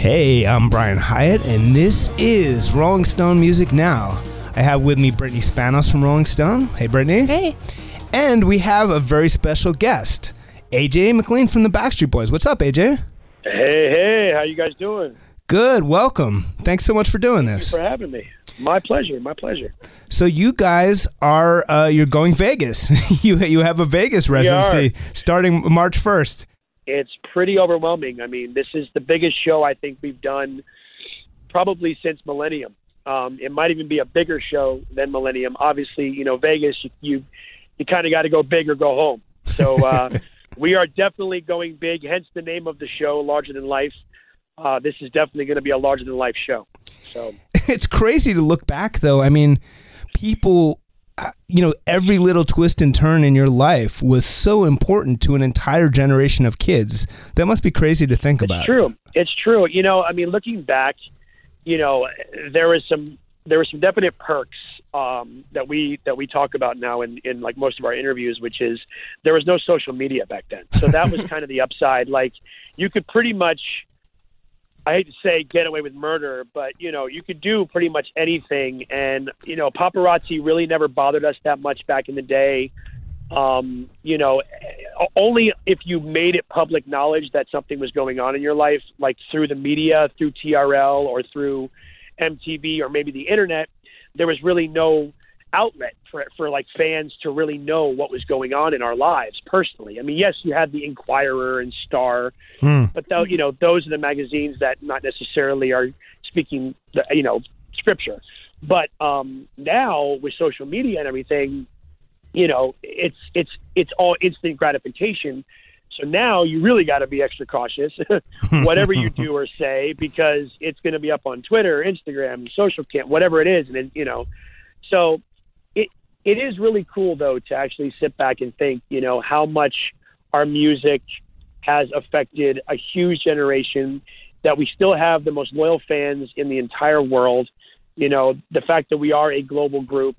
Hey, I'm Brian Hiatt, and this is Rolling Stone Music Now. I have with me Brittany Spanos from Rolling Stone. Hey, Brittany. Hey. And we have a very special guest, AJ McLean from the Backstreet Boys. What's up, AJ? Hey, hey, how you guys doing? Good. Welcome. Thanks so much for doing Thank this. you for having me. My pleasure. My pleasure. So you guys are uh, you're going Vegas. you you have a Vegas residency starting March first. It's pretty overwhelming. I mean, this is the biggest show I think we've done probably since Millennium. Um, it might even be a bigger show than Millennium. Obviously, you know, Vegas, you you, you kind of got to go big or go home. So uh, we are definitely going big. Hence the name of the show, Larger Than Life. Uh, this is definitely going to be a larger than life show. So It's crazy to look back though. I mean, people you know, every little twist and turn in your life was so important to an entire generation of kids. That must be crazy to think about. It's true. It's true. You know, I mean, looking back, you know, there was some there were some definite perks um, that we that we talk about now in in like most of our interviews, which is there was no social media back then, so that was kind of the upside. Like you could pretty much. I hate to say get away with murder, but you know you could do pretty much anything, and you know paparazzi really never bothered us that much back in the day. Um, you know, only if you made it public knowledge that something was going on in your life, like through the media, through TRL, or through MTV, or maybe the internet, there was really no outlet for for like fans to really know what was going on in our lives personally. I mean, yes, you had the Inquirer and Star, Hmm. but though you know those are the magazines that not necessarily are speaking, the, you know, scripture. But um, now with social media and everything, you know, it's it's it's all instant gratification. So now you really got to be extra cautious, whatever you do or say, because it's going to be up on Twitter, Instagram, social cam, whatever it is, and then, you know, so it is really cool though to actually sit back and think, you know, how much our music has affected a huge generation. That we still have the most loyal fans in the entire world. You know, the fact that we are a global group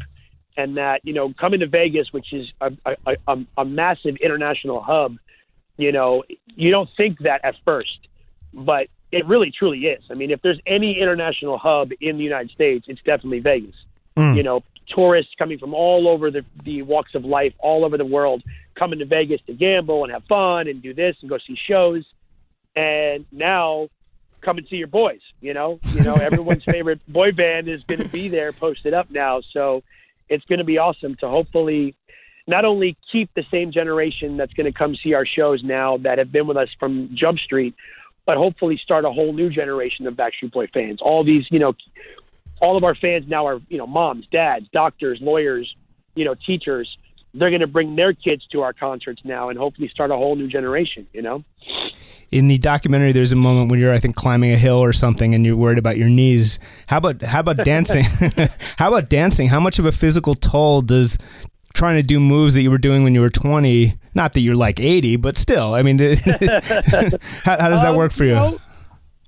and that you know coming to Vegas, which is a, a, a, a massive international hub, you know you don't think that at first, but it really truly is. I mean, if there's any international hub in the United States, it's definitely Vegas. Mm. You know, tourists coming from all over the, the walks of life, all over the world, coming to Vegas to gamble and have fun and do this and go see shows, and now come and see your boys. You know, you know everyone's favorite boy band is going to be there, posted up now. So it's going to be awesome to hopefully not only keep the same generation that's going to come see our shows now that have been with us from Jump Street, but hopefully start a whole new generation of Backstreet Boy fans. All these, you know, all of our fans now are, you know, moms, dads, doctors, lawyers, you know, teachers. They're going to bring their kids to our concerts now and hopefully start a whole new generation, you know? In the documentary, there's a moment when you're, I think, climbing a hill or something, and you're worried about your knees. How about how about dancing? how about dancing? How much of a physical toll does trying to do moves that you were doing when you were 20? Not that you're like 80, but still. I mean, how, how does that Um, work for you? know,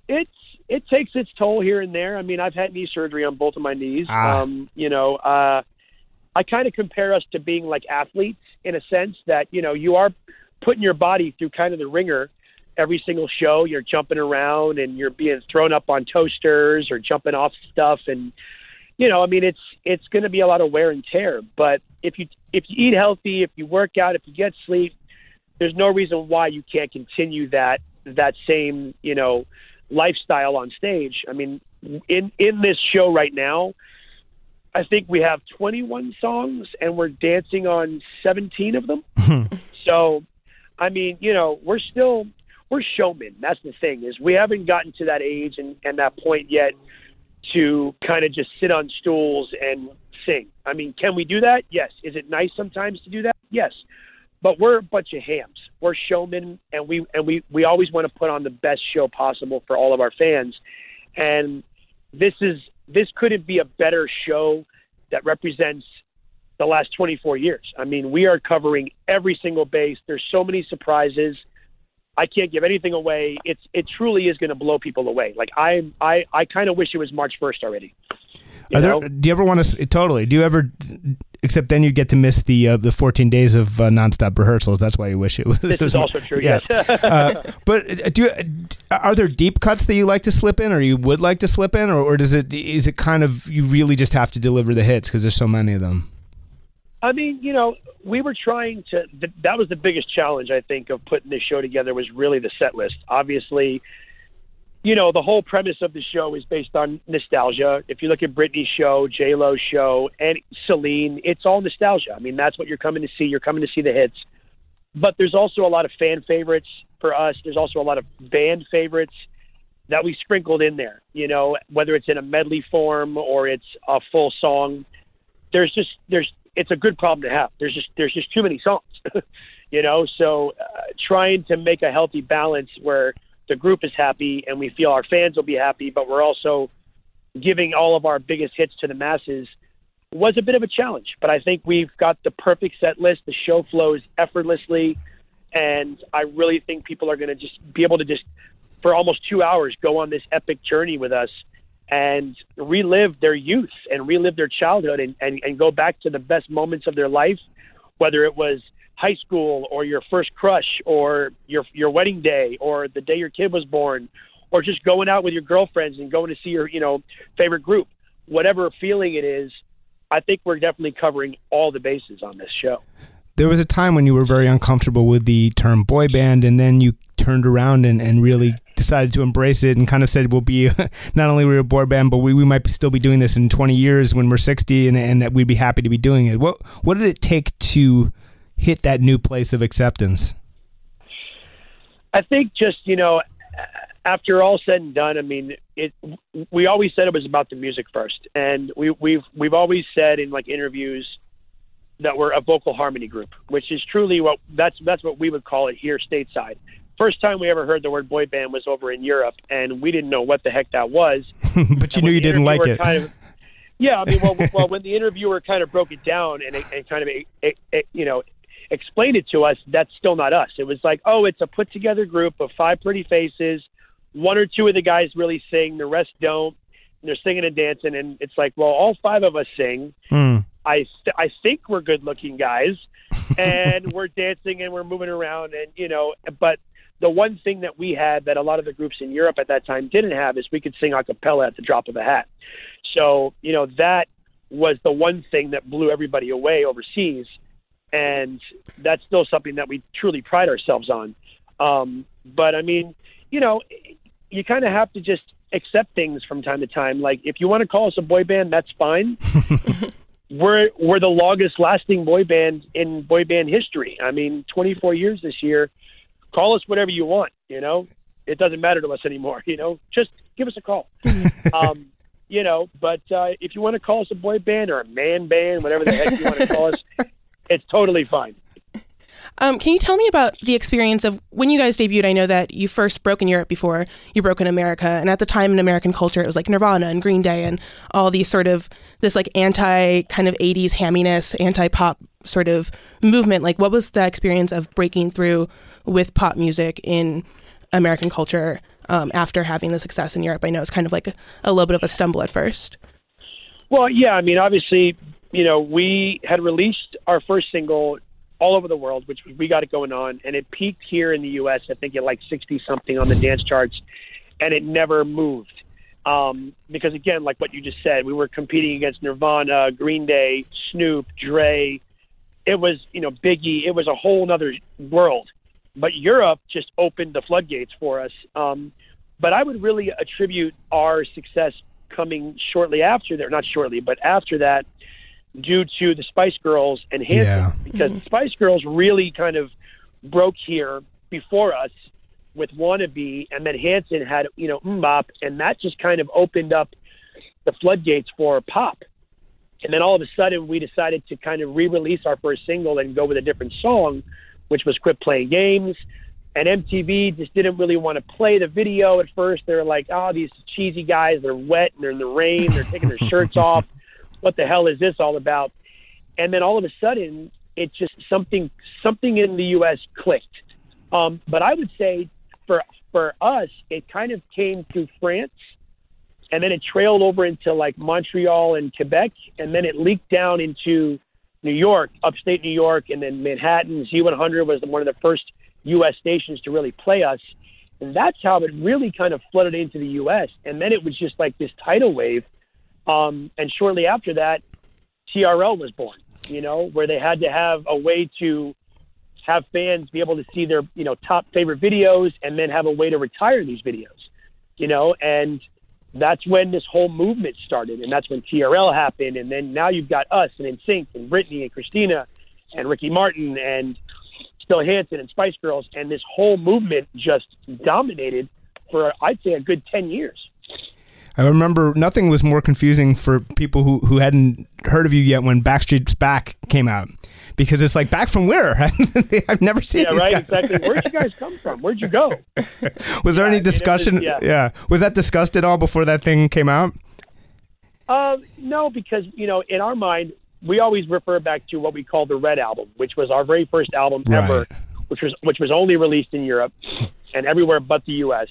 it's it takes its toll here and there. I mean, I've had knee surgery on both of my knees. Ah. Um, you know, uh, I kind of compare us to being like athletes in a sense that you know you are putting your body through kind of the ringer every single show. You're jumping around and you're being thrown up on toasters or jumping off stuff and you know, I mean, it's it's going to be a lot of wear and tear. But if you if you eat healthy, if you work out, if you get sleep, there's no reason why you can't continue that that same you know lifestyle on stage. I mean, in in this show right now, I think we have 21 songs and we're dancing on 17 of them. Hmm. so, I mean, you know, we're still we're showmen. That's the thing is we haven't gotten to that age and, and that point yet to kind of just sit on stools and sing. I mean, can we do that? Yes. Is it nice sometimes to do that? Yes. But we're a bunch of hams. We're showmen, and we and we we always want to put on the best show possible for all of our fans. And this is this couldn't be a better show that represents the last 24 years. I mean, we are covering every single base. There's so many surprises. I can't give anything away. It's it truly is going to blow people away. Like I I I kind of wish it was March 1st already. You there, do you ever want to totally? Do you ever? Except then you'd get to miss the uh, the 14 days of uh, nonstop rehearsals. That's why you wish it was. This it was is also true. Yeah. Yes. uh, but uh, do you, are there deep cuts that you like to slip in, or you would like to slip in, or, or does it is it kind of you really just have to deliver the hits because there's so many of them? I mean, you know, we were trying to. That was the biggest challenge I think of putting this show together was really the set list. Obviously, you know, the whole premise of the show is based on nostalgia. If you look at Britney's show, J Lo's show, and Celine, it's all nostalgia. I mean, that's what you're coming to see. You're coming to see the hits. But there's also a lot of fan favorites for us. There's also a lot of band favorites that we sprinkled in there. You know, whether it's in a medley form or it's a full song. There's just there's it's a good problem to have. There's just there's just too many songs, you know. So uh, trying to make a healthy balance where the group is happy and we feel our fans will be happy, but we're also giving all of our biggest hits to the masses was a bit of a challenge. But I think we've got the perfect set list. The show flows effortlessly, and I really think people are going to just be able to just for almost two hours go on this epic journey with us and relive their youth and relive their childhood and, and, and go back to the best moments of their life, whether it was high school or your first crush or your your wedding day or the day your kid was born or just going out with your girlfriends and going to see your you know favorite group. Whatever feeling it is i think we're definitely covering all the bases on this show. There was a time when you were very uncomfortable with the term boy band and then you turned around and, and really decided to embrace it and kind of said we'll be not only we're a boy band but we, we might still be doing this in 20 years when we're 60 and, and that we'd be happy to be doing it. What what did it take to hit that new place of acceptance i think just you know after all said and done i mean it we always said it was about the music first and we we've we've always said in like interviews that we're a vocal harmony group, which is truly what that's that's what we would call it here stateside. First time we ever heard the word boy band was over in Europe, and we didn't know what the heck that was. but you knew you didn't like it. Kind of, yeah, I mean, well, well, when the interviewer kind of broke it down and, and kind of, it, it, you know, explained it to us, that's still not us. It was like, oh, it's a put together group of five pretty faces. One or two of the guys really sing, the rest don't. And they're singing and dancing, and it's like, well, all five of us sing. Mm. I th- I think we're good looking guys, and we're dancing and we're moving around, and you know, but the one thing that we had that a lot of the groups in Europe at that time didn't have is we could sing a cappella at the drop of a hat. So, you know, that was the one thing that blew everybody away overseas. And that's still something that we truly pride ourselves on. Um, but I mean, you know, you kind of have to just accept things from time to time. Like, if you want to call us a boy band, that's fine. we're we're the longest lasting boy band in boy band history. I mean, 24 years this year call us whatever you want. You know, it doesn't matter to us anymore. You know, just give us a call. um, you know, but uh, if you want to call us a boy band or a man band, whatever the heck you want to call us, it's totally fine. Um, can you tell me about the experience of when you guys debuted? I know that you first broke in Europe before you broke in America, and at the time in American culture, it was like Nirvana and Green Day and all these sort of this like anti kind of '80s hamminess, anti pop sort of movement. Like, what was the experience of breaking through with pop music in American culture um, after having the success in Europe? I know it's kind of like a, a little bit of a stumble at first. Well, yeah, I mean, obviously, you know, we had released our first single all over the world, which we got it going on, and it peaked here in the U.S. I think at like sixty something on the dance charts, and it never moved. Um, because again, like what you just said, we were competing against Nirvana, Green Day, Snoop, Dre. It was, you know, Biggie. It was a whole other world. But Europe just opened the floodgates for us. Um, but I would really attribute our success coming shortly after that, not shortly, but after that, due to the Spice Girls and Hanson yeah. because mm-hmm. Spice Girls really kind of broke here before us with Wannabe, and then Hanson had you know MMMBop, and that just kind of opened up the floodgates for pop. And then all of a sudden, we decided to kind of re-release our first single and go with a different song, which was quit playing games. And MTV just didn't really want to play the video at first. They were like, "Oh, these cheesy guys, they're wet and they're in the rain, they're taking their shirts off. What the hell is this all about?" And then all of a sudden, it just something something in the U.S. clicked. Um, but I would say for for us, it kind of came through France, and then it trailed over into like Montreal and Quebec, and then it leaked down into New York, upstate New York, and then Manhattan. Z100 was one of the first U.S. stations to really play us. And that's how it really kind of flooded into the U.S. And then it was just like this tidal wave. Um, and shortly after that, TRL was born, you know, where they had to have a way to have fans be able to see their, you know, top favorite videos and then have a way to retire these videos, you know, and that's when this whole movement started. And that's when TRL happened. And then now you've got us and NSYNC and Britney and Christina and Ricky Martin and Still Hanson and Spice Girls, and this whole movement just dominated for I'd say a good ten years. I remember nothing was more confusing for people who, who hadn't heard of you yet when Backstreet's Back came out. Because it's like back from where? I've never seen. Yeah, right. Guys. Exactly. Where'd you guys come from? Where'd you go? was there yeah, any discussion? Yeah. yeah. Was that discussed at all before that thing came out? Uh, no, because you know, in our mind, we always refer back to what we call the Red Album, which was our very first album right. ever, which was which was only released in Europe and everywhere but the U.S.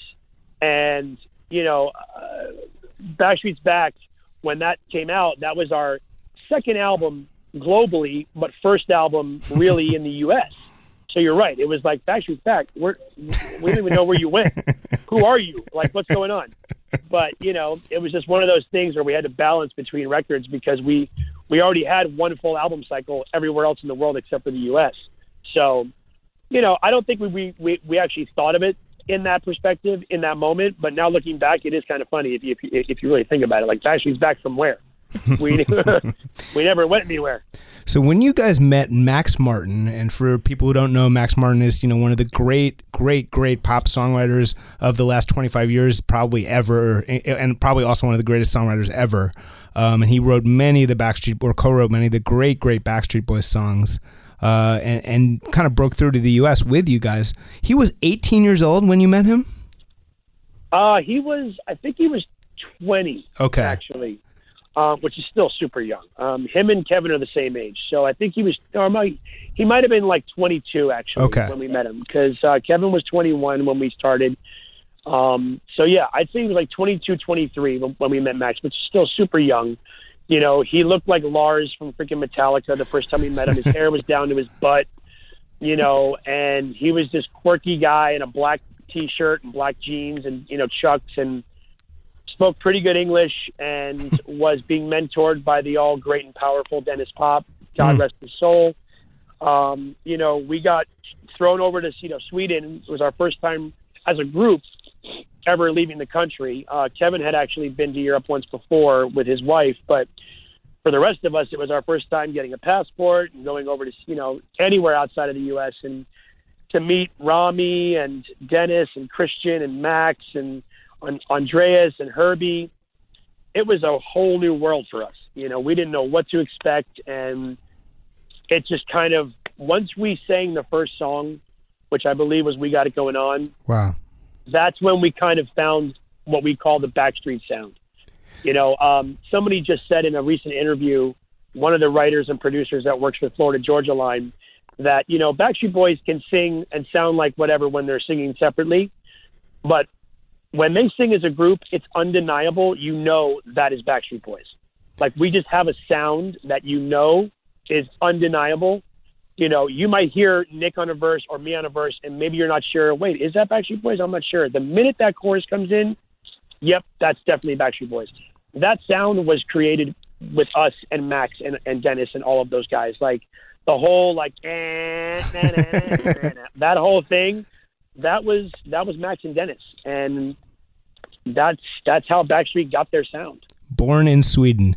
And you know, uh, Backstreet's Back when that came out, that was our second album globally, but first album really in the U.S. So you're right. It was like Backstreet's Back. We're, we don't even know where you went. Who are you? Like, what's going on? But you know, it was just one of those things where we had to balance between records because we we already had one full album cycle everywhere else in the world except for the U.S. So, you know, I don't think we we we actually thought of it in that perspective in that moment. But now looking back, it is kind of funny if you if you, if you really think about it. Like Backstreet's back from where? we we never went anywhere. So when you guys met Max Martin, and for people who don't know, Max Martin is you know one of the great, great, great pop songwriters of the last twenty five years, probably ever, and probably also one of the greatest songwriters ever. Um, and he wrote many of the Backstreet or co-wrote many of the great, great Backstreet Boys songs. Uh, and, and kind of broke through to the U.S. with you guys. He was 18 years old when you met him. Uh, he was. I think he was 20. Okay. Actually, uh, which is still super young. Um, him and Kevin are the same age, so I think he was. Or might, he might have been like 22 actually okay. when we met him because uh, Kevin was 21 when we started. Um, so yeah, I'd say he was like 22, 23 when, when we met Max, but still super young. You know, he looked like Lars from freaking Metallica the first time we met him. His hair was down to his butt, you know, and he was this quirky guy in a black t-shirt and black jeans and you know chucks and spoke pretty good English and was being mentored by the all great and powerful Denniz Pop. God mm. rest his soul. Um, you know, we got thrown over to you know Sweden. It was our first time as a group ever leaving the country. Uh, Kevin had actually been to Europe once before with his wife, but for the rest of us, it was our first time getting a passport and going over to you know anywhere outside of the U.S. and to meet Rami and Denniz and Kristian and Max and Andreas and Herbie. It was a whole new world for us. You know, we didn't know what to expect, and it just kind of once we sang the first song, which I believe was "We Got It Going On." Wow that's when we kind of found what we call the backstreet sound. You know, um, somebody just said in a recent interview, one of the writers and producers that works for Florida Georgia Line, that you know Backstreet Boys can sing and sound like whatever when they're singing separately, but when they sing as a group, it's undeniable. You know that is Backstreet Boys. Like we just have a sound that you know is undeniable, you know, you might hear Nick on a verse or me on a verse, and maybe you're not sure. Wait, is that Backstreet Boys? I'm not sure. The minute that chorus comes in, yep, that's definitely Backstreet Boys. That sound was created with us and Max and, and Denniz and all of those guys. Like the whole like eh, nah, nah, nah, that whole thing, that was that was Max and Denniz, and that's that's how Backstreet got their sound. Born in Sweden.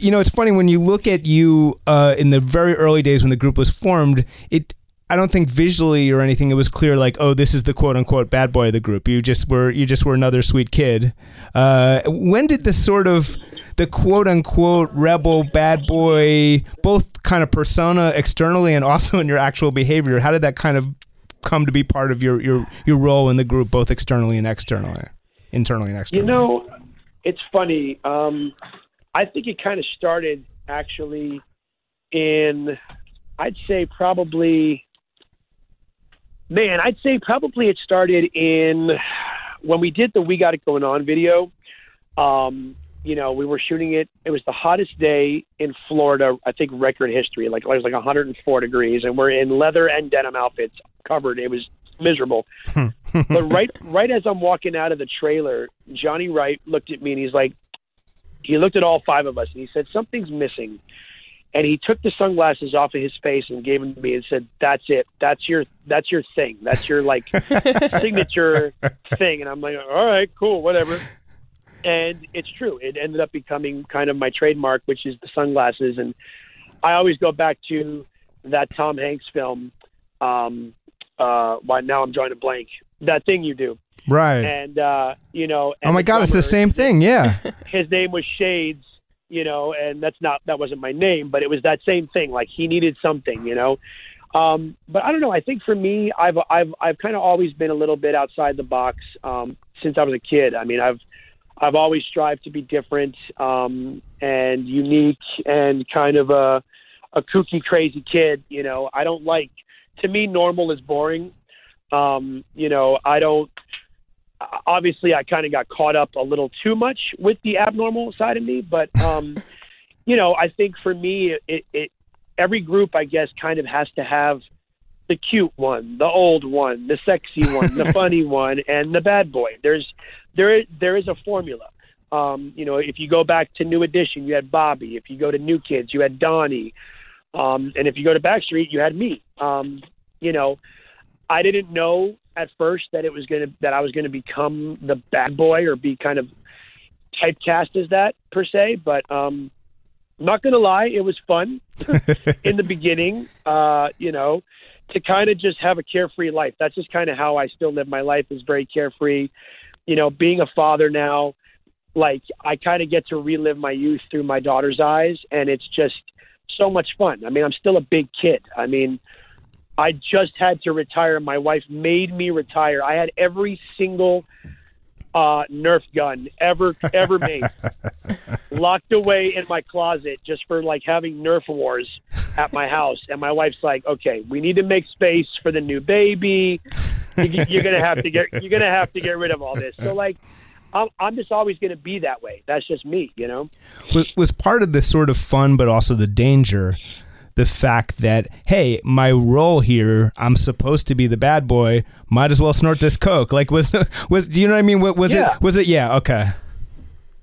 You know, it's funny when you look at you uh, in the very early days when the group was formed. It, I don't think visually or anything, it was clear like, oh, this is the quote unquote bad boy of the group. You just were, you just were another sweet kid. Uh, when did the sort of the quote unquote rebel bad boy, both kind of persona externally and also in your actual behavior, how did that kind of come to be part of your your your role in the group, both externally and externally, internally and externally? You know, it's funny. Um, I think it kind of started actually in, I'd say probably, man, I'd say probably it started in when we did the We Got It Going On video. Um, you know, we were shooting it. It was the hottest day in Florida, I think record history. Like it was like 104 degrees, and we're in leather and denim outfits, covered. It was miserable. but right, right as I'm walking out of the trailer, Johnny Wright looked at me and he's like, he looked at all five of us and he said, something's missing. And he took the sunglasses off of his face and gave them to me and said, "That's it. That's your. That's your thing. That's your like signature thing." And I'm like, "All right, cool, whatever." And it's true. It ended up becoming kind of my trademark, which is the sunglasses. And I always go back to that Tom Hanks film. Um, uh, why now I'm drawing a blank. That thing you do, right? and uh, you know. oh my God, it's the same thing. Yeah. his name was Shades, you know, and that's not that wasn't my name, but it was that same thing. Like he needed something, you know. Um, but I don't know. I think for me, I've I've I've kind of always been a little bit outside the box um, since I was a kid. I mean, I've I've always strived to be different um, and unique and kind of a a kooky, crazy kid. You know, I don't like. To me, normal is boring. Um, you know, I don't obviously I kind of got caught up a little too much with the abnormal side of me, but um, you know, I think for me, it, it every group I guess kind of has to have the cute one, the old one, the sexy one, the funny one, and the bad boy. There's there there is a formula. Um, you know, if you go back to New Edition, you had Bobby. If you go to New Kids, you had Donnie. Um, and if you go to Backstreet, you had me. Um, you know, I didn't know at first that it was gonna that I was gonna become the bad boy or be kind of typecast as that per se. But um, I'm not gonna lie, it was fun in the beginning. Uh, you know, to kind of just have a carefree life. That's just kind of how I still live my life is very carefree. You know, being a father now, like I kind of get to relive my youth through my daughter's eyes, and it's just so much fun. I mean, I'm still a big kid. I mean, I just had to retire. My wife made me retire. I had every single uh, Nerf gun ever ever made locked away in my closet just for like having Nerf wars at my house. And my wife's like, "Okay, we need to make space for the new baby. You, you're gonna have to get you're gonna have to get rid of all this." So like. I'm, I'm just always going to be that way. That's just me, you know. was, was part of the sort of fun, but also the danger, the fact that hey, my role here, I'm supposed to be the bad boy. Might as well snort this coke. Like was was do you know what I mean? Wa- Was Yeah. it was it? Yeah. Okay.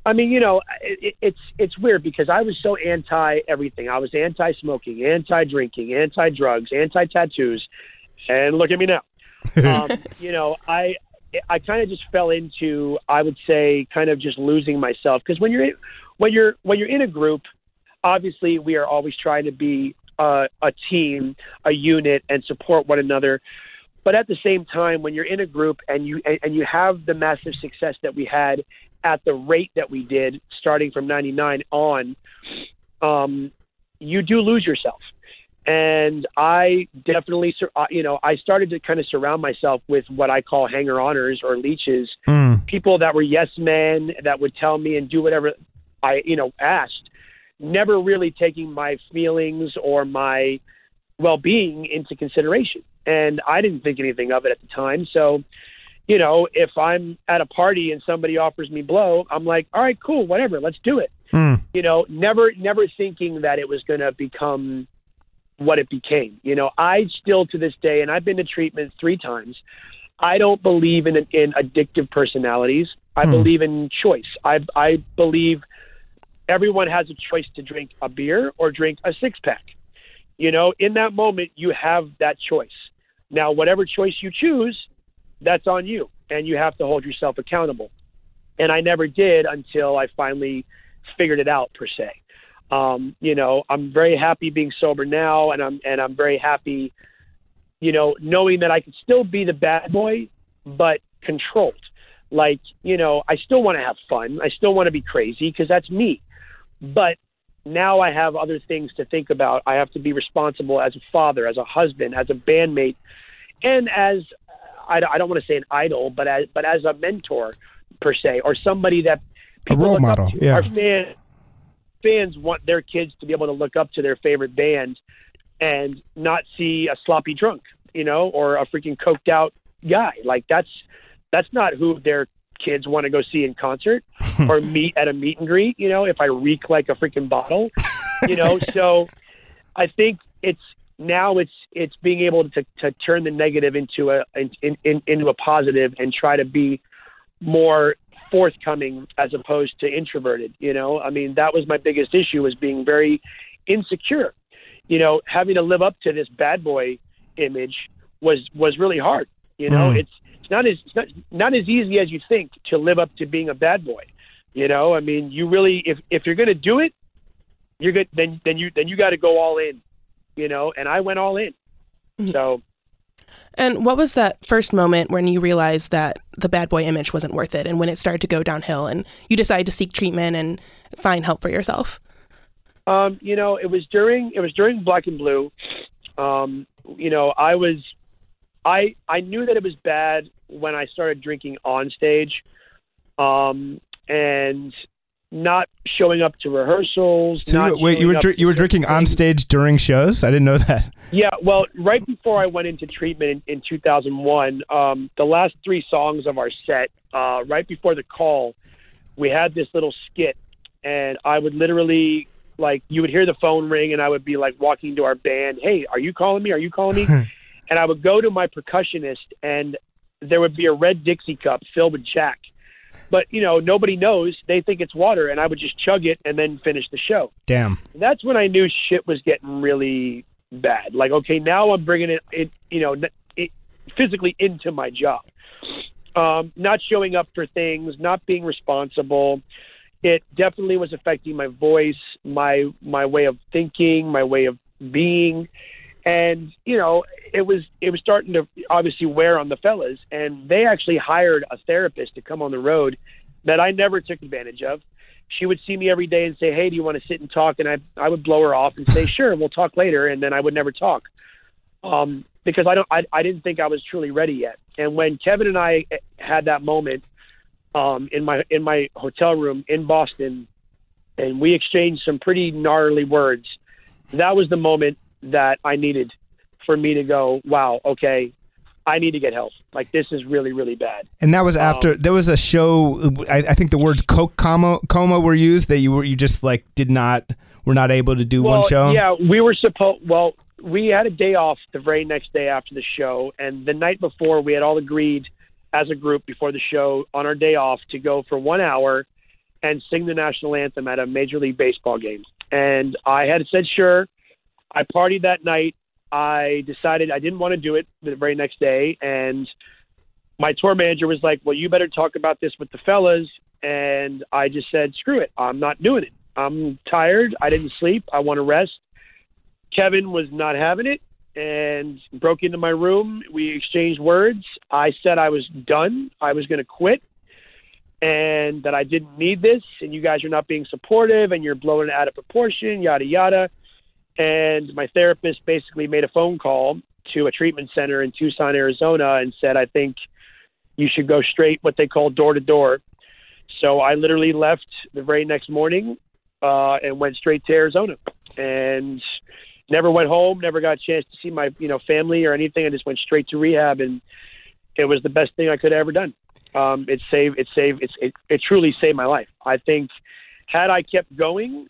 I mean, you know, it, it- it's it's weird because I was so anti everything. I was anti smoking, anti drinking, anti drugs, anti tattoos, and look at me now. Um, you know, I I kind of just fell into I would say kind of just losing myself because when you're in, when you're when you're in a group, obviously we are always trying to be uh, a team, a unit, and support one another. But at the same time, when you're in a group and you and, you have the massive success that we had at the rate that we did, starting from '99 on, um, you do lose yourself. And I definitely, uh, you know, I started to kind of surround myself with what I call hanger oners or leeches, Mm. people that were yes men that would tell me and do whatever I, you know, asked, never really taking my feelings or my well being into consideration. And I didn't think anything of it at the time. So, you know, if I'm at a party and somebody offers me blow, I'm like, all right, cool, whatever, let's do it. Mm. You know, never, never thinking that it was going to become what it became. You know, I still to this day, and I've been to treatment three times. I don't believe in in addictive personalities. I Hmm. believe in choice. I I believe everyone has a choice to drink a beer or drink a six pack. You know, in that moment, you have that choice. Now, whatever choice you choose, that's on you, and you have to hold yourself accountable. And I never did until I finally figured it out, per se. Um, you know, I'm very happy being sober now, and I'm and I'm very happy, you know, knowing that I can still be the bad boy, but controlled. Like, you know, I still want to have fun. I still want to be crazy because that's me. But now I have other things to think about. I have to be responsible as a father, as a husband, as a bandmate, and as I, I don't want to say an idol, but as but as a mentor per se, or somebody that people role look model, Up to. yeah. Our fan, fans want their kids to be able to look up to their favorite band and not see a sloppy drunk, you know, or a freaking coked out guy. Like that's that's not who their kids want to go see in concert or meet at a meet and greet, you know, if I reek like a freaking bottle. You know, so I think it's now it's it's being able to to turn the negative into a in, in, into a positive and try to be more forthcoming as opposed to introverted you know? I mean that was my biggest issue was being very insecure. You know having to live up to this bad boy image was was really hard you know Mm. it's it's not as it's not, not as easy as you think to live up to being a bad boy you know i mean you really if if you're going to do it you're good then then you then you got to go all in you know and i went all in so And what was that first moment when you realized that the bad boy image wasn't worth it and when it started to go downhill and you decided to seek treatment and find help for yourself? Um, you know, it was during it was during Black and Blue. Um, you know, I was I I knew that it was bad when I started drinking on stage, um, and not showing up to rehearsals. So not you, wait, you were dr- you were drinking on stage during shows? I didn't know that. Yeah, well, right before I went into treatment in, in 2001, um, the last three songs of our set, uh, right before the call, we had this little skit, and I would literally like you would hear the phone ring, and I would be like walking to our band, "Hey, are you calling me? Are you calling me?" and I would go to my percussionist, and there would be a red Dixie cup filled with Jack. But you know, nobody knows. They think it's water, and I would just chug it and then finish the show Damn. that's when I knew shit was getting really bad. Like, okay, now I'm bringing it, it you know, n- it, physically into my job. Um, not showing up for things, not being responsible. It definitely was affecting my voice, my my way of thinking, my way of being, and you know, it was it was starting to obviously wear on the fellas. And they actually hired a therapist to come on the road that I never took advantage of she would see me every day and say, "Hey, do you want to sit and talk?" And I I would blow her off and say, "Sure, we'll talk later," and then I would never talk, um, because I don't I, I didn't think I was truly ready yet. And when Kevin and I had that moment um, in my in my hotel room in Boston, and we exchanged some pretty gnarly words, that was the moment that I needed for me to go, "Wow, okay." I need to get help. Like this is really, really bad. And that was after Um, there was a show. I, I think the words "coke coma, coma" were used. That you were you just like did not were not able to do well, one show. Yeah, we were supposed. Well, we had a day off the very next day after the show, and the night before, we had all agreed as a group before the show on our day off to go for one hour and sing the national anthem at a Major League Baseball game. And I had said sure. I partied that night. I decided I didn't want to do it the very next day, and my tour manager was like, "Well, you better talk about this with the fellas." And I just said, "Screw it, I'm not doing it. I'm tired. I didn't sleep. I want to rest." Kevin was not having it and broke into my room. We exchanged words. I said I was done. I was going to quit. and that I didn't need this, and you guys are not being supportive, and you're blowing it out of proportion, yada yada. And my therapist basically made a phone call to a treatment center in Tucson, Arizona, and said, "I think you should go straight, what they call door to door." So I literally left the very next morning uh, and went straight to Arizona, and never went home. Never got a chance to see my you know family or anything. I just went straight to rehab, and it was the best thing I could have ever done. Um, it saved it saved it's, it it truly saved my life. I think had I kept going,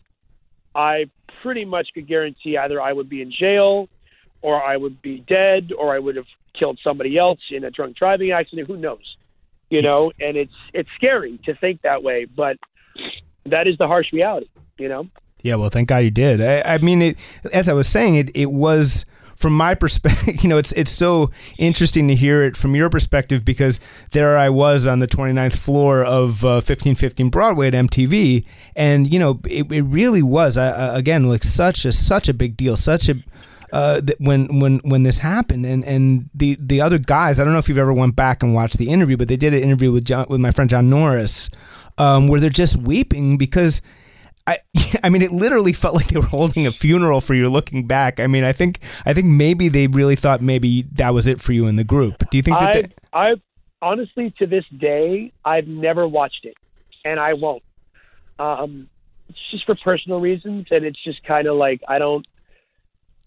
I pretty much could guarantee either I would be in jail, or I would be dead, or I would have killed somebody else in a drunk driving accident. Who knows? You know, and it's it's scary to think that way, but that is the harsh reality. You know. Yeah, well, thank God you did. I, I mean, it, as I was saying, it it was from my perspective. You know, it's it's so interesting to hear it from your perspective because there I was on the 29th floor of uh, 1515 Broadway at MTV, and you know, it, it really was uh, again like such a such a big deal, such a uh, that when when when this happened, and and the the other guys, I don't know if you've ever went back and watched the interview, but they did an interview with John, with my friend John Norris, um, where they're just weeping because I, I mean, it literally felt like they were holding a funeral for you. Looking back, I mean, I think, I think maybe they really thought maybe that was it for you in the group. Do you think that? I, they, I honestly, to this day, I've never watched it, and I won't. Um, it's just for personal reasons, and it's just kind of like I don't.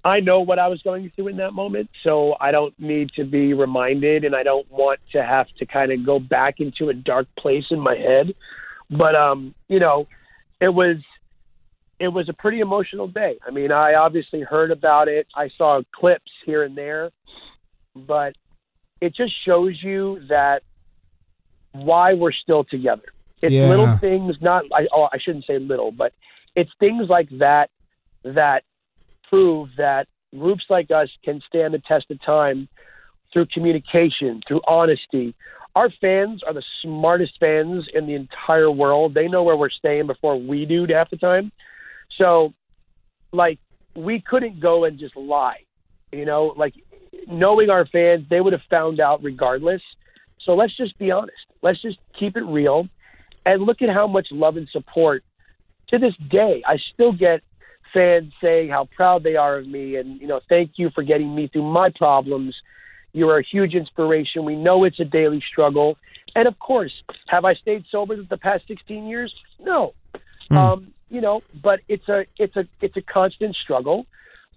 I know what I was going through in that moment, so I don't need to be reminded, and I don't want to have to kind of go back into a dark place in my head. But um, you know, it was it was a pretty emotional day. I mean, I obviously heard about it. I saw clips here and there, but it just shows you that why we're still together. It's Yeah. little things, not I, oh, I shouldn't say little, but it's things like that that prove that groups like us can stand the test of time through communication, through honesty. Our fans are the smartest fans in the entire world. They know where we're staying before we do half the time. So, like, we couldn't go and just lie. You know, like, knowing our fans, they would have found out regardless. So let's just be honest. Let's just keep it real and look at how much love and support to this day. I still get fans saying how proud they are of me and, you know, thank you for getting me through my problems. You are a huge inspiration. We know it's a daily struggle. And of course, have I stayed sober the past 16 years? No. Um, you know, but it's a it's a it's a constant struggle.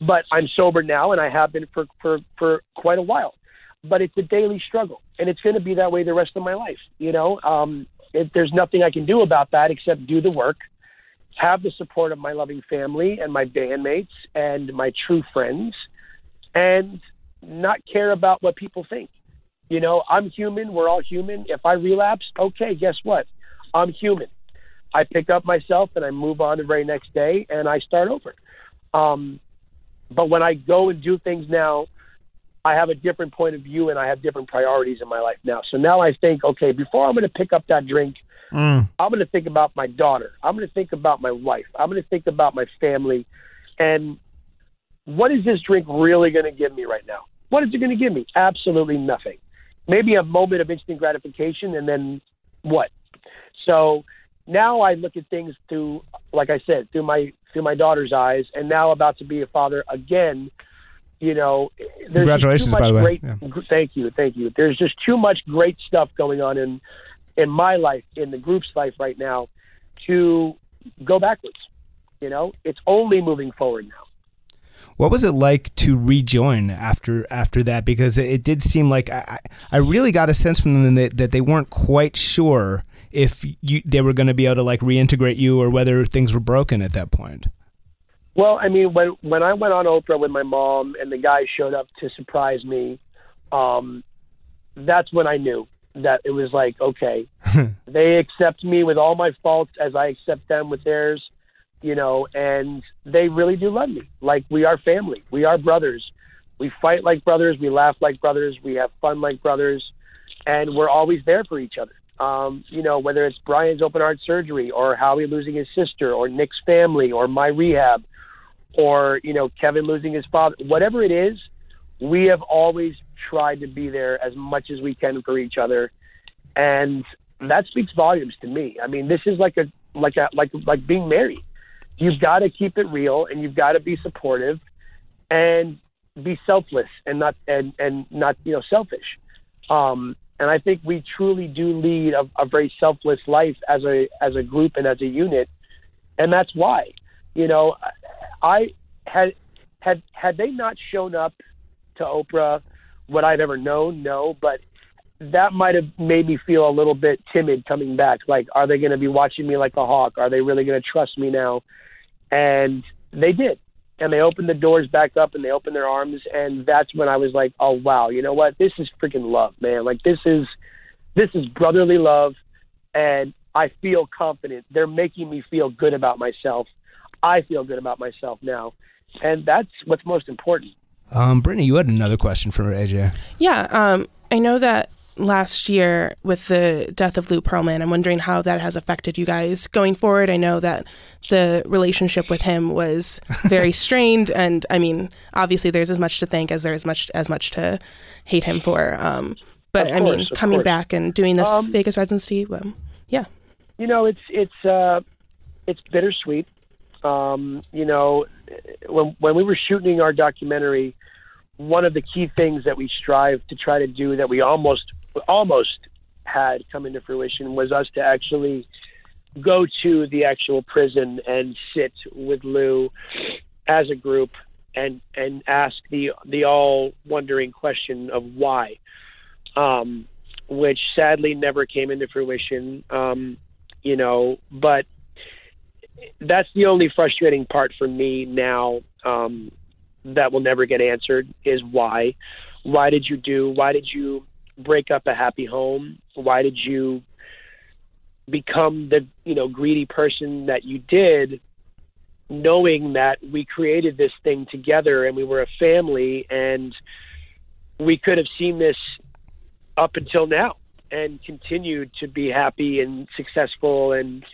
But I'm sober now, and I have been for for for quite a while. But it's a daily struggle, and it's going to be that way the rest of my life. You know, um, it, there's nothing I can do about that except do the work, have the support of my loving family and my bandmates and my true friends, and not care about what people think. You know, I'm human. We're all human. If I relapse, okay, guess what? I'm human. I pick up myself and I move on the very next day and I start over. Um, but when I go and do things now, I have a different point of view and I have different priorities in my life now. So now I think, okay, before I'm going to pick up that drink, I'm going to think about my daughter. I'm going to think about my wife. I'm going to think about my family. And what is this drink really going to give me right now? What is it going to give me? Absolutely nothing. Maybe a moment of instant gratification and then what? So now I look at things through, like I said, through my through my daughter's eyes, and now about to be a father again. You know, Congratulations, by the way. Great, Yeah. Thank you, thank you. There's just too much great stuff going on in in my life, in the group's life right now, to go backwards. You know, it's only moving forward now. What was it like to rejoin after after that? Because it, it did seem like I, I I really got a sense from them that, that they weren't quite sure if you they were going to be able to like reintegrate you or whether things were broken at that point. Well, I mean, when when I went on Oprah with my mom and the guy showed up to surprise me, um, that's when I knew that it was like, okay, they accept me with all my faults as I accept them with theirs, you know, and they really do love me. Like we are family, we are brothers. We fight like brothers, we laugh like brothers, we have fun like brothers, and we're always there for each other. Um, you know, whether it's Brian's open heart surgery or Howie losing his sister or Nick's family or my rehab or, you know, Kevin losing his father, whatever it is, we have always tried to be there as much as we can for each other. And that speaks volumes to me. I mean, this is like a like a like like being married. You've got to keep it real, and you've got to be supportive, and be selfless, and not and and not you know selfish. Um, and I think we truly do lead a, a very selfless life as a as a group and as a unit, and that's why. You know, I had had had they not shown up to Oprah, would I've ever known? No, but that might have made me feel a little bit timid coming back. Like, are they going to be watching me like a hawk? Are they really going to trust me now? And they did. And they opened the doors back up and they opened their arms. And that's when I was like, oh, wow, you know what? This is freaking love, man. Like, this is, this is brotherly love. And I feel confident. They're making me feel good about myself. I feel good about myself now. And that's what's most important. Um, Brittany, you had another question for AJ. Yeah, um, I know that last year with the death of Lou Pearlman, I'm wondering how that has affected you guys going forward. I know that the relationship with him was very strained, and I mean, obviously, there's as much to thank as there's much as much to hate him for. Um, but Of I mean, coming course. back and doing this Um, Vegas residency, um, yeah, you know it's it's uh it's bittersweet um you know when when we were shooting our documentary one of the key things that we strive to try to do that we almost almost had come into fruition was us to actually go to the actual prison and sit with Lou as a group and and ask the the all wondering question of why um which sadly never came into fruition um you know, but that's the only frustrating part for me now um, that will never get answered is why. Why did you do? Why did you break up a happy home? Why did you become the you know greedy person that you did? Knowing that we created this thing together and we were a family and we could have seen this up until now and continued to be happy and successful and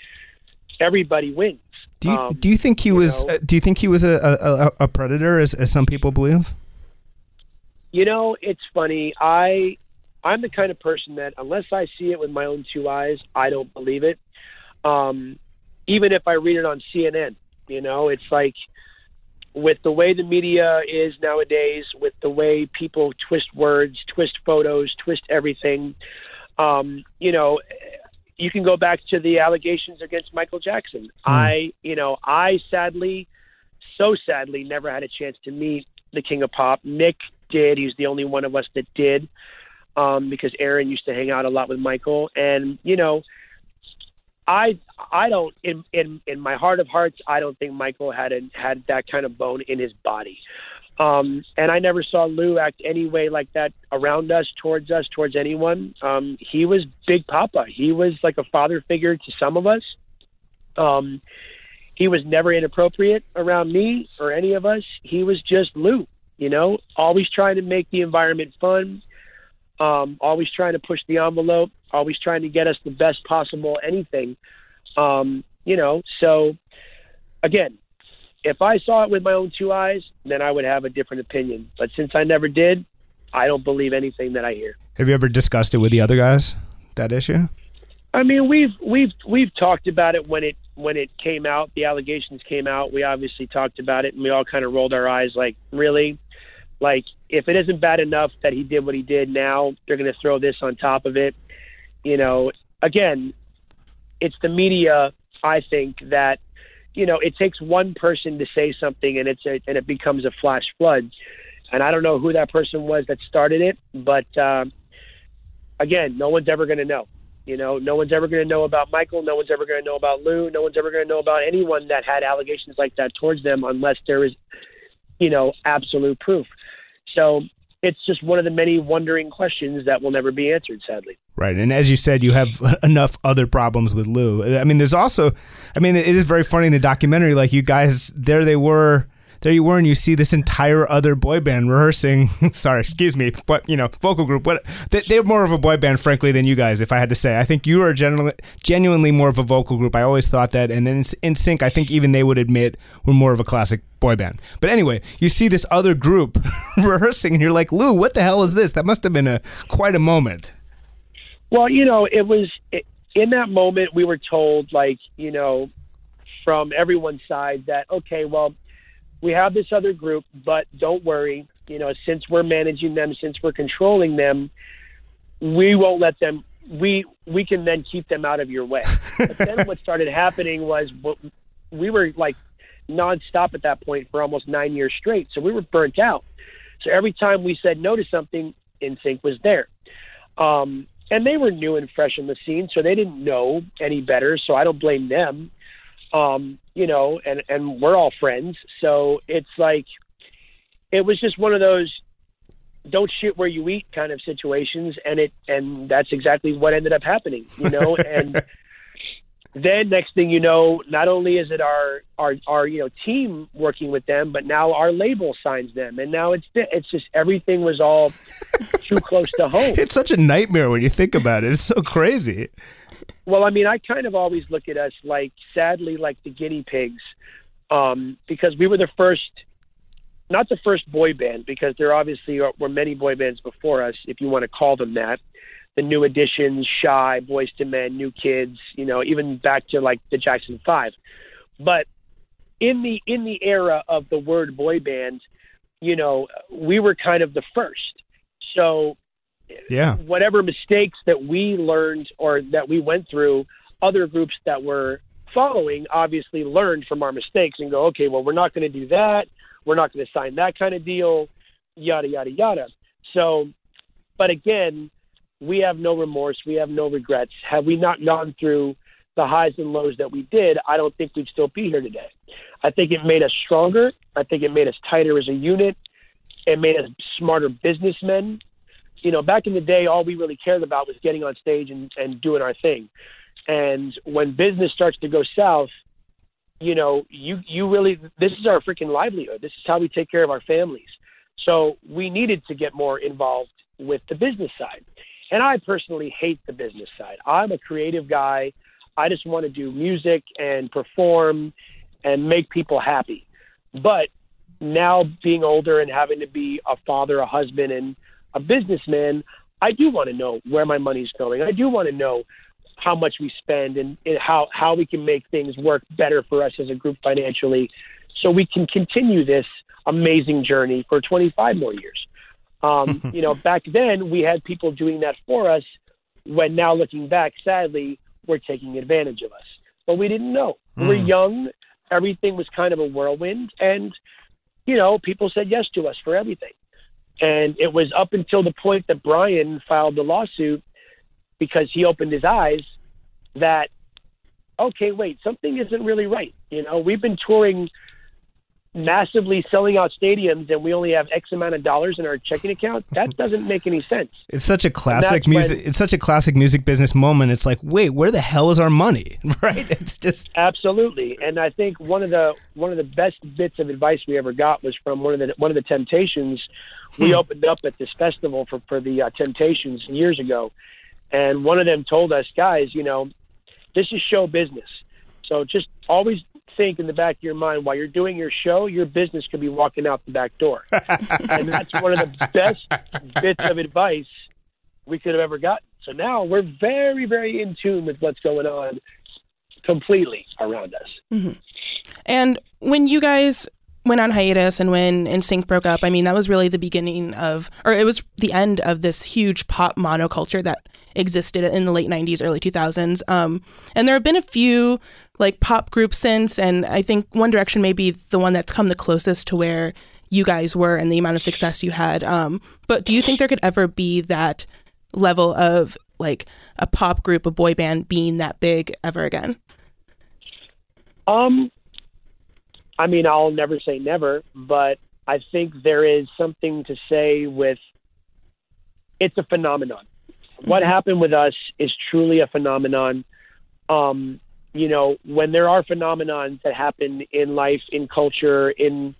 everybody wins. Do you Um, do you think he you was? know- Uh, do you think he was a, a, a- a predator, as, as some people believe? You know, it's funny. I I'm the kind of person that unless I see it with my own two eyes, I don't believe it. Um, even if I read it on CNN, you know, it's like with the way the media is nowadays, with the way people twist words, twist photos, twist everything. Um, you know, you can go back to the allegations against Michael Jackson. I, you know, I sadly, so sadly, never had a chance to meet the King of Pop. Nick did. He was the only one of us that did, um, because Aaron used to hang out a lot with Michael. And you know, I I don't in in in my heart of hearts, I don't think Michael had a, had that kind of bone in his body. Um, and I never saw Lou act any way like that around us, towards us, towards anyone. Um, he was Big Papa. He was like a father figure to some of us. Um, he was never inappropriate around me or any of us. He was just Lou, you know, always trying to make the environment fun, um, always trying to push the envelope, always trying to get us the best possible anything. Um, you know, so again, if I saw it with my own two eyes, then I would have a different opinion. But since I never did, I don't believe anything that I hear. Have you ever discussed it with the other guys? That issue? I mean, we've we've we've talked about it when it when it came out. The allegations came out. We obviously talked about it, and we all kind of rolled our eyes, like, really, like if it isn't bad enough that he did what he did, now they're going to throw this on top of it. You know, again, it's the media. I think that you know it takes one person to say something, and it's a, and it becomes a flash flood. And I don't know who that person was that started it, but um, again, no one's ever going to know. You know, no one's ever going to know about Michael. No one's ever going to know about Lou. No one's ever going to know about anyone that had allegations like that towards them unless there is, you know, absolute proof. So it's just one of the many wondering questions that will never be answered, sadly. Right. And as you said, you have enough other problems with Lou. I mean, there's also, I mean, it is very funny in the documentary. Like, you guys, there they were. There you were, and you see this entire other boy band rehearsing. sorry, excuse me, but you know, vocal group. What they, they're more of a boy band, frankly, than you guys. If I had to say, I think you are genuinely, genuinely more of a vocal group. I always thought that, and then NSYNC, I think even they would admit we're more of a classic boy band. But anyway, you see this other group rehearsing, and you're like, Lou, what the hell is this? That must have been a quite a moment. Well, you know, it was in that moment, we were told, like, you know, from everyone's side that, okay, well, we have this other group, but don't worry, you know, since we're managing them, since we're controlling them, we won't let them. We we can then keep them out of your way. But then what started happening was we were like nonstop at that point for almost nine years straight. So we were burnt out. So every time we said no to something, NSYNC was there. Um, and they were new and fresh in the scene, so they didn't know any better. So I don't blame them. Um, you know, and and we're all friends, so it's like it was just one of those don't shit where you eat kind of situations, and it and that's exactly what ended up happening. You know, and then next thing you know, not only is it our our our you know team working with them, but now our label signs them, and now it's it's just everything was all too close to home. It's such a nightmare when you think about it. It's so crazy. Well, I mean, I kind of always look at us like, sadly, like the guinea pigs, um, because we were the first, not the first boy band, because there obviously were many boy bands before us, if you want to call them that. The New Editions, Shai, Boyz II Men, New Kids, you know, even back to like the Jackson Five. But in the in the era of the word boy band, you know, we were kind of the first. So Yeah. whatever mistakes that we learned or that we went through, other groups that were following obviously learned from our mistakes and go, okay, well, we're not going to do that. We're not going to sign that kind of deal, yada, yada, yada. So, but again, we have no remorse. We have no regrets. Had we not gone through the highs and lows that we did, I don't think we'd still be here today. I think it made us stronger. I think it made us tighter as a unit. It made us smarter businessmen you know, back in the day, all we really cared about was getting on stage and, and doing our thing. And when business starts to go south, you know, you you really this is our freaking livelihood. This is how we take care of our families. So we needed to get more involved with the business side. And I personally hate the business side. I'm a creative guy. I just want to do music and perform and make people happy. But now being older and having to be a father, a husband, and a businessman, I do want to know where my money's going. I do want to know how much we spend and, and how, how we can make things work better for us as a group financially so we can continue this amazing journey for 25 more years. Um, you know, back then we had people doing that for us when now looking back, sadly, we're taking advantage of us. But we didn't know. We were young. Everything was kind of a whirlwind. And, you know, people said yes to us for everything. And it was up until the point that Brian filed the lawsuit because he opened his eyes that, okay, wait, something isn't really right. You know, we've been touring massively selling out stadiums and we only have X amount of dollars in our checking account. That doesn't make any sense. It's such a classic that's when- music. It's such a classic music business moment. It's like, wait, where the hell is our money? Right? It's just Absolutely, and I think one of the one of the best bits of advice we ever got was from one of the one of the Temptations. We opened up at this festival for for the uh, Temptations years ago, and one of them told us, guys, you know, this is show business, so just always think in the back of your mind while you're doing your show, your business could be walking out the back door, and that's one of the best bits of advice we could have ever gotten. So now we're very, very in tune with what's going on completely around us. Mm-hmm. And when you guys went on hiatus and when NSYNC broke up, I mean, that was really the beginning of, or it was the end of this huge pop monoculture that existed in the late 90s, early 2000s. Um, and there have been a few like pop groups since, and I think One Direction may be the one that's come the closest to where you guys were and the amount of success you had. Um, but do you think there could ever be that level of like a pop group, a boy band being that big ever again? Um, I mean, I'll never say never, but I think there is something to say with it's a phenomenon. What happened with us is truly a phenomenon. Um, you know, when there are phenomenons that happen in life, in culture, in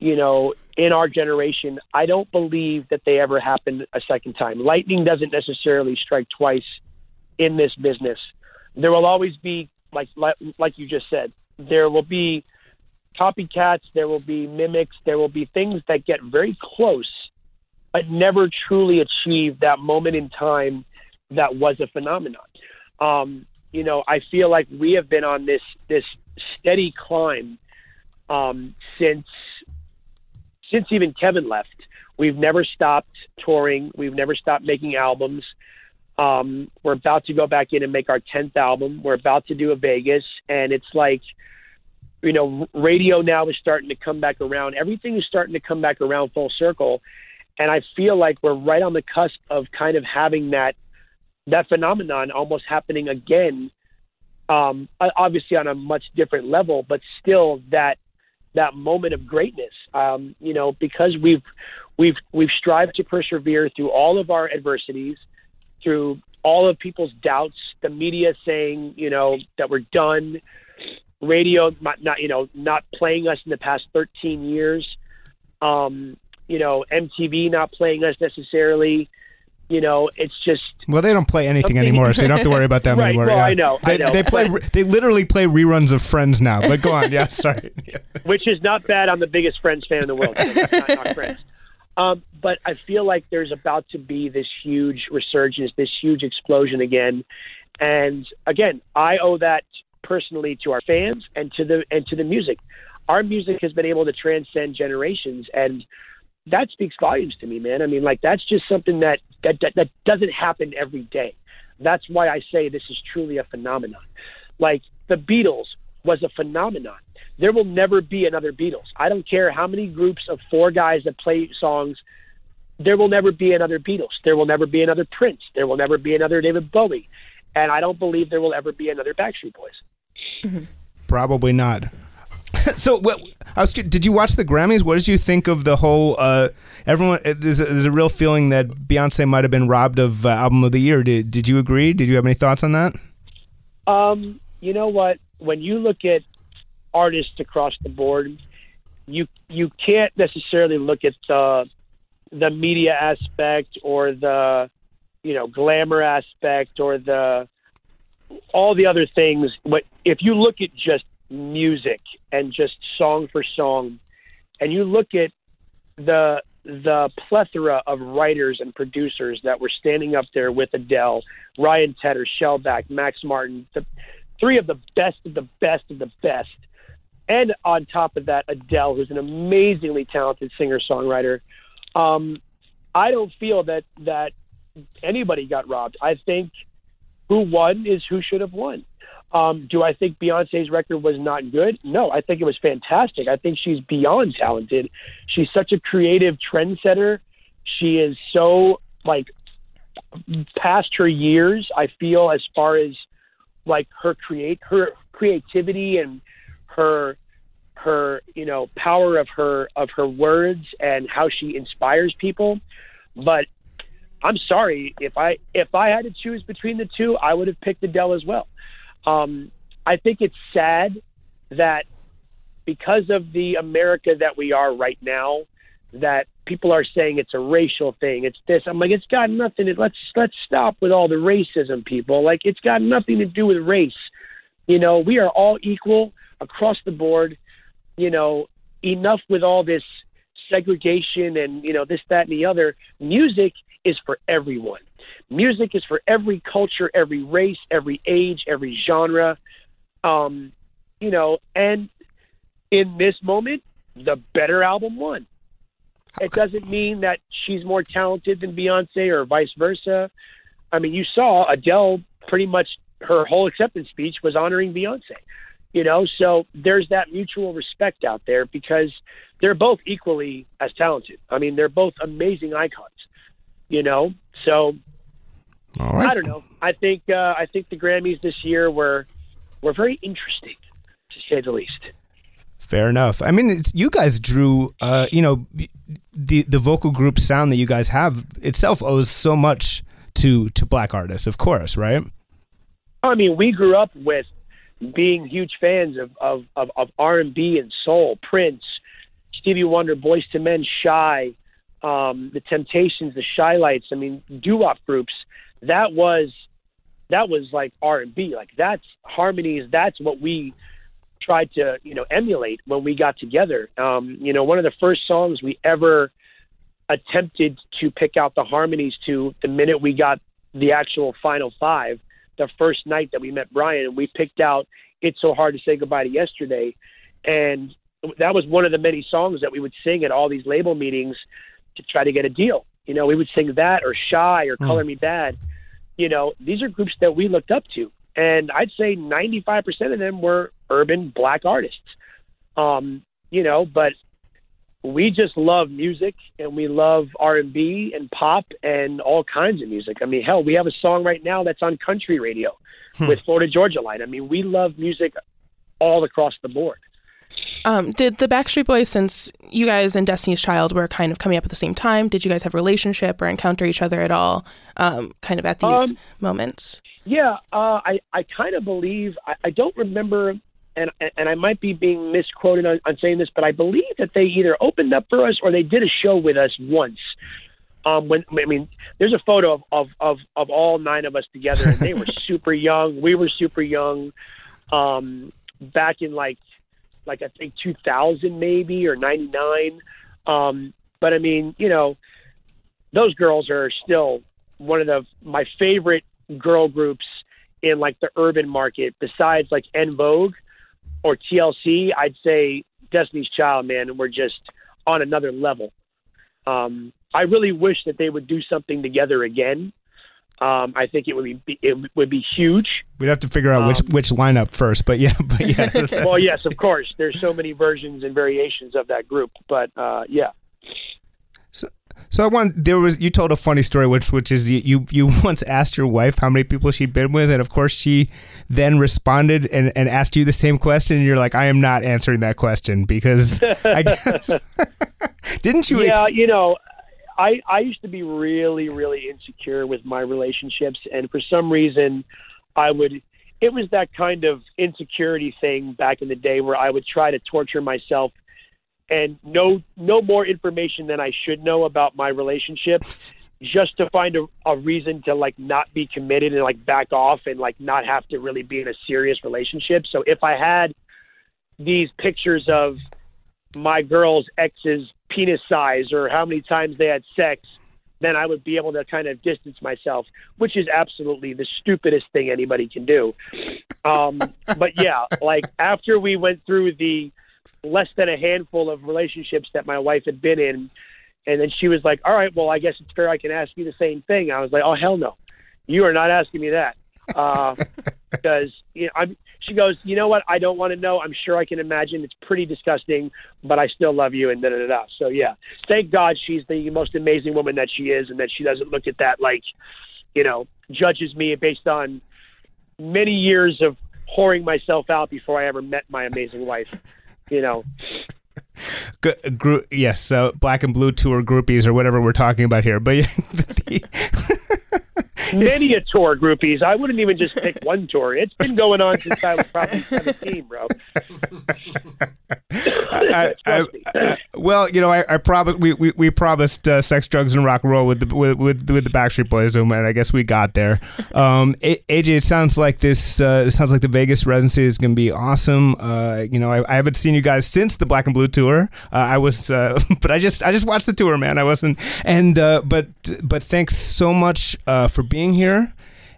you know, in our generation, I don't believe that they ever happen a second time. Lightning doesn't necessarily strike twice in this business. There will always be, like like, like you just said, there will be copycats, there will be mimics, there will be things that get very close, but never truly achieve that moment in time that was a phenomenon. Um, you know, I feel like we have been on this this steady climb um, since since even Kevin left. We've never stopped touring. We've never stopped making albums. Um, we're about to go back in and make our tenth album. We're about to do a Vegas, and it's like, you know, radio now is starting to come back around. Everything is starting to come back around full circle, and I feel like we're right on the cusp of kind of having that that phenomenon almost happening again. Um, obviously on a much different level, but still that that moment of greatness. Um, you know, because we've we've we've strived to persevere through all of our adversities, through all of people's doubts, the media saying, you know, that we're done, radio not, not you know not playing us in the past 13 years, um, you know, MTV not playing us necessarily. You know, it's just well, they don't play anything anymore, so you don't have to worry about them right, anymore. Well, yeah. I know, they, I know. They play. They literally play reruns of Friends now. But go on, yeah, sorry. which is not bad. I'm the biggest Friends fan in the world. Let's not. Um, but I feel like there's about to be this huge resurgence, this huge explosion again. And again, I owe that personally to our fans and to the and to the music. Our music has been able to transcend generations, and that speaks volumes to me, man. I mean, like that's just something that that that, that doesn't happen every day. That's why I say this is truly a phenomenon. Like the Beatles was a phenomenon. There will never be another Beatles. I don't care how many groups of four guys that play songs. There will never be another Beatles. There will never be another Prince. There will never be another David Bowie. And I don't believe there will ever be another Backstreet Boys. Probably not. so, what, I was, did you watch the Grammys? What did you think of the whole? Uh, everyone, uh, there's a, there's a real feeling that Beyonce might have been robbed of uh, album of the year. Did Did you agree? Did you have any thoughts on that? Um, you know what? When you look at artists across the board, you you can't necessarily look at the the media aspect or the you know glamour aspect or the all the other things. But if you look at just music and just song for song, and you look at the the plethora of writers and producers that were standing up there with Adele, Ryan Tedder, Shellback, Max Martin, the three of the best of the best of the best. And on top of that, Adele, who's an amazingly talented singer songwriter. Um, I don't feel that that anybody got robbed. I think who won is who should have won. Um, do I think Beyonce's record was not good? No, I think it was fantastic. I think she's beyond talented. She's such a creative trendsetter. She is so like past her years. I feel as far as like her create her creativity and her her you know power of her of her words and how she inspires people. But I'm sorry if I if I had to choose between the two, I would have picked Adele as well. Um, I think it's sad that because of the America that we are right now, that people are saying it's a racial thing. It's this. I'm like, it's got nothing. To, let's let's stop with all the racism, people. Like, it's got nothing to do with race. You know, we are all equal across the board. You know, enough with all this segregation and you know this, that, and the other. Music is for everyone. Music is for every culture, every race, every age, every genre. Um, you know, and in this moment, the better album won. It doesn't mean that she's more talented than Beyonce or vice versa. I mean, you saw Adele pretty much her whole acceptance speech was honoring Beyonce. You know, so there's that mutual respect out there because they're both equally as talented. I mean, they're both amazing icons. You know, so All right. I don't know. I think uh, I think the Grammys this year were were very interesting, to say the least. Fair enough. I mean, it's, you guys drew, uh, you know, the the vocal group sound that you guys have itself owes so much to to black artists, of course, right? I mean, we grew up with being huge fans of of of, of R and B and soul, Prince, Stevie Wonder, Boyz II Men, Shai, um, the Temptations, the Chi-Lites. I mean, doo wop groups. That was that was like R and B. Like that's harmonies. That's what we tried to you know emulate when we got together. Um, you know, one of the first songs we ever attempted to pick out the harmonies to the minute we got the actual final five the first night that we met Brian, and we picked out "It's So Hard to Say Goodbye to Yesterday," and that was one of the many songs that we would sing at all these label meetings to try to get a deal. You know, we would sing that or "Shai" or "Color Me Badd." You know, these are groups that we looked up to, and I'd say 95% of them were urban black artists. Um, you know, but we just love music and we love R&B and pop and all kinds of music. I mean, hell, we have a song right now that's on country radio with Florida Georgia Line. I mean, we love music all across the board. Um, did the Backstreet Boys, since you guys and Destiny's Child were kind of coming up at the same time, did you guys have a relationship or encounter each other at all, um, kind of at these Um, moments? Yeah, uh, I I kind of believe I, I don't remember, and and I might be being misquoted on, on saying this, but I believe that they either opened up for us or they did a show with us once. Um, when I mean, there's a photo of of of, of all nine of us together, and they were super young. We were super young. Um, back in like like I think 2000 maybe or 99. Um, but I mean, you know, those girls are still one of the my favorite girl groups in like the urban market. Besides like En Vogue or TLC, I'd say Destiny's Child, man, and we're just on another level. Um, I really wish that they would do something together again. Um, I think it would be it would be huge. We'd have to figure out which Um, which lineup first, but yeah, but yeah. well, yes, of course. There's so many versions and variations of that group, but uh, yeah. So I want there was you told a funny story which which is you, you you once asked your wife how many people she'd been with and of course she then responded and, and asked you the same question and you're like I am not answering that question because I guess didn't you yeah, ex- you know, I I used to be really really insecure with my relationships, and for some reason, I would. It was that kind of insecurity thing back in the day where I would try to torture myself and know know more information than I should know about my relationship just to find a, a reason to like not be committed and like back off and like not have to really be in a serious relationship. So if I had these pictures of my girl's ex's penis size or how many times they had sex, then I would be able to kind of distance myself, which is absolutely the stupidest thing anybody can do. Um, but yeah, like after we went through the less than a handful of relationships that my wife had been in, and then she was like, "All right, well, I guess it's fair I can ask you the same thing." I was like, "Oh hell no, you are not asking me that." Uh, because you know, I'm, she goes, you know what? I don't want to know. I'm sure I can imagine. It's pretty disgusting, but I still love you. And da da da. da. So yeah, thank God she's the most amazing woman that she is, and that she doesn't look at that like, you know, judges me based on many years of whoring myself out before I ever met my amazing wife. You know, G- group, yes, so black and blue tour groupies or whatever we're talking about here. But many a tour groupies. I wouldn't even just pick one tour. It's been going on since I was probably 17, bro. I, I, I, well, you know, I, I promised we, we, we promised uh, sex, drugs, and rock and roll with the with with, with the Backstreet Boys, and I guess we got there. Um, AJ, it sounds like this. Uh, it sounds like the Vegas residency is going to be awesome. Uh, you know, I, I haven't seen you guys since the Black and Blue tour. Uh, I was, uh, but I just I just watched the tour, man. I wasn't, and uh, but but thanks so much uh, for being here,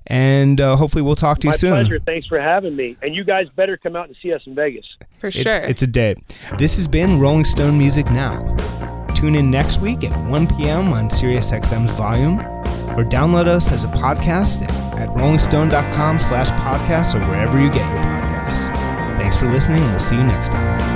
and uh, hopefully we'll talk to My you soon. pleasure. Thanks for having me. And you guys better come out and see us in Vegas. For sure. it's a date. This has been Rolling Stone Music Now. Tune in next week at 1 p.m. on SiriusXM's Volume, or download us as a podcast at, at rollingstone.com slash podcasts or wherever you get your podcasts. Thanks for listening, and we'll see you next time.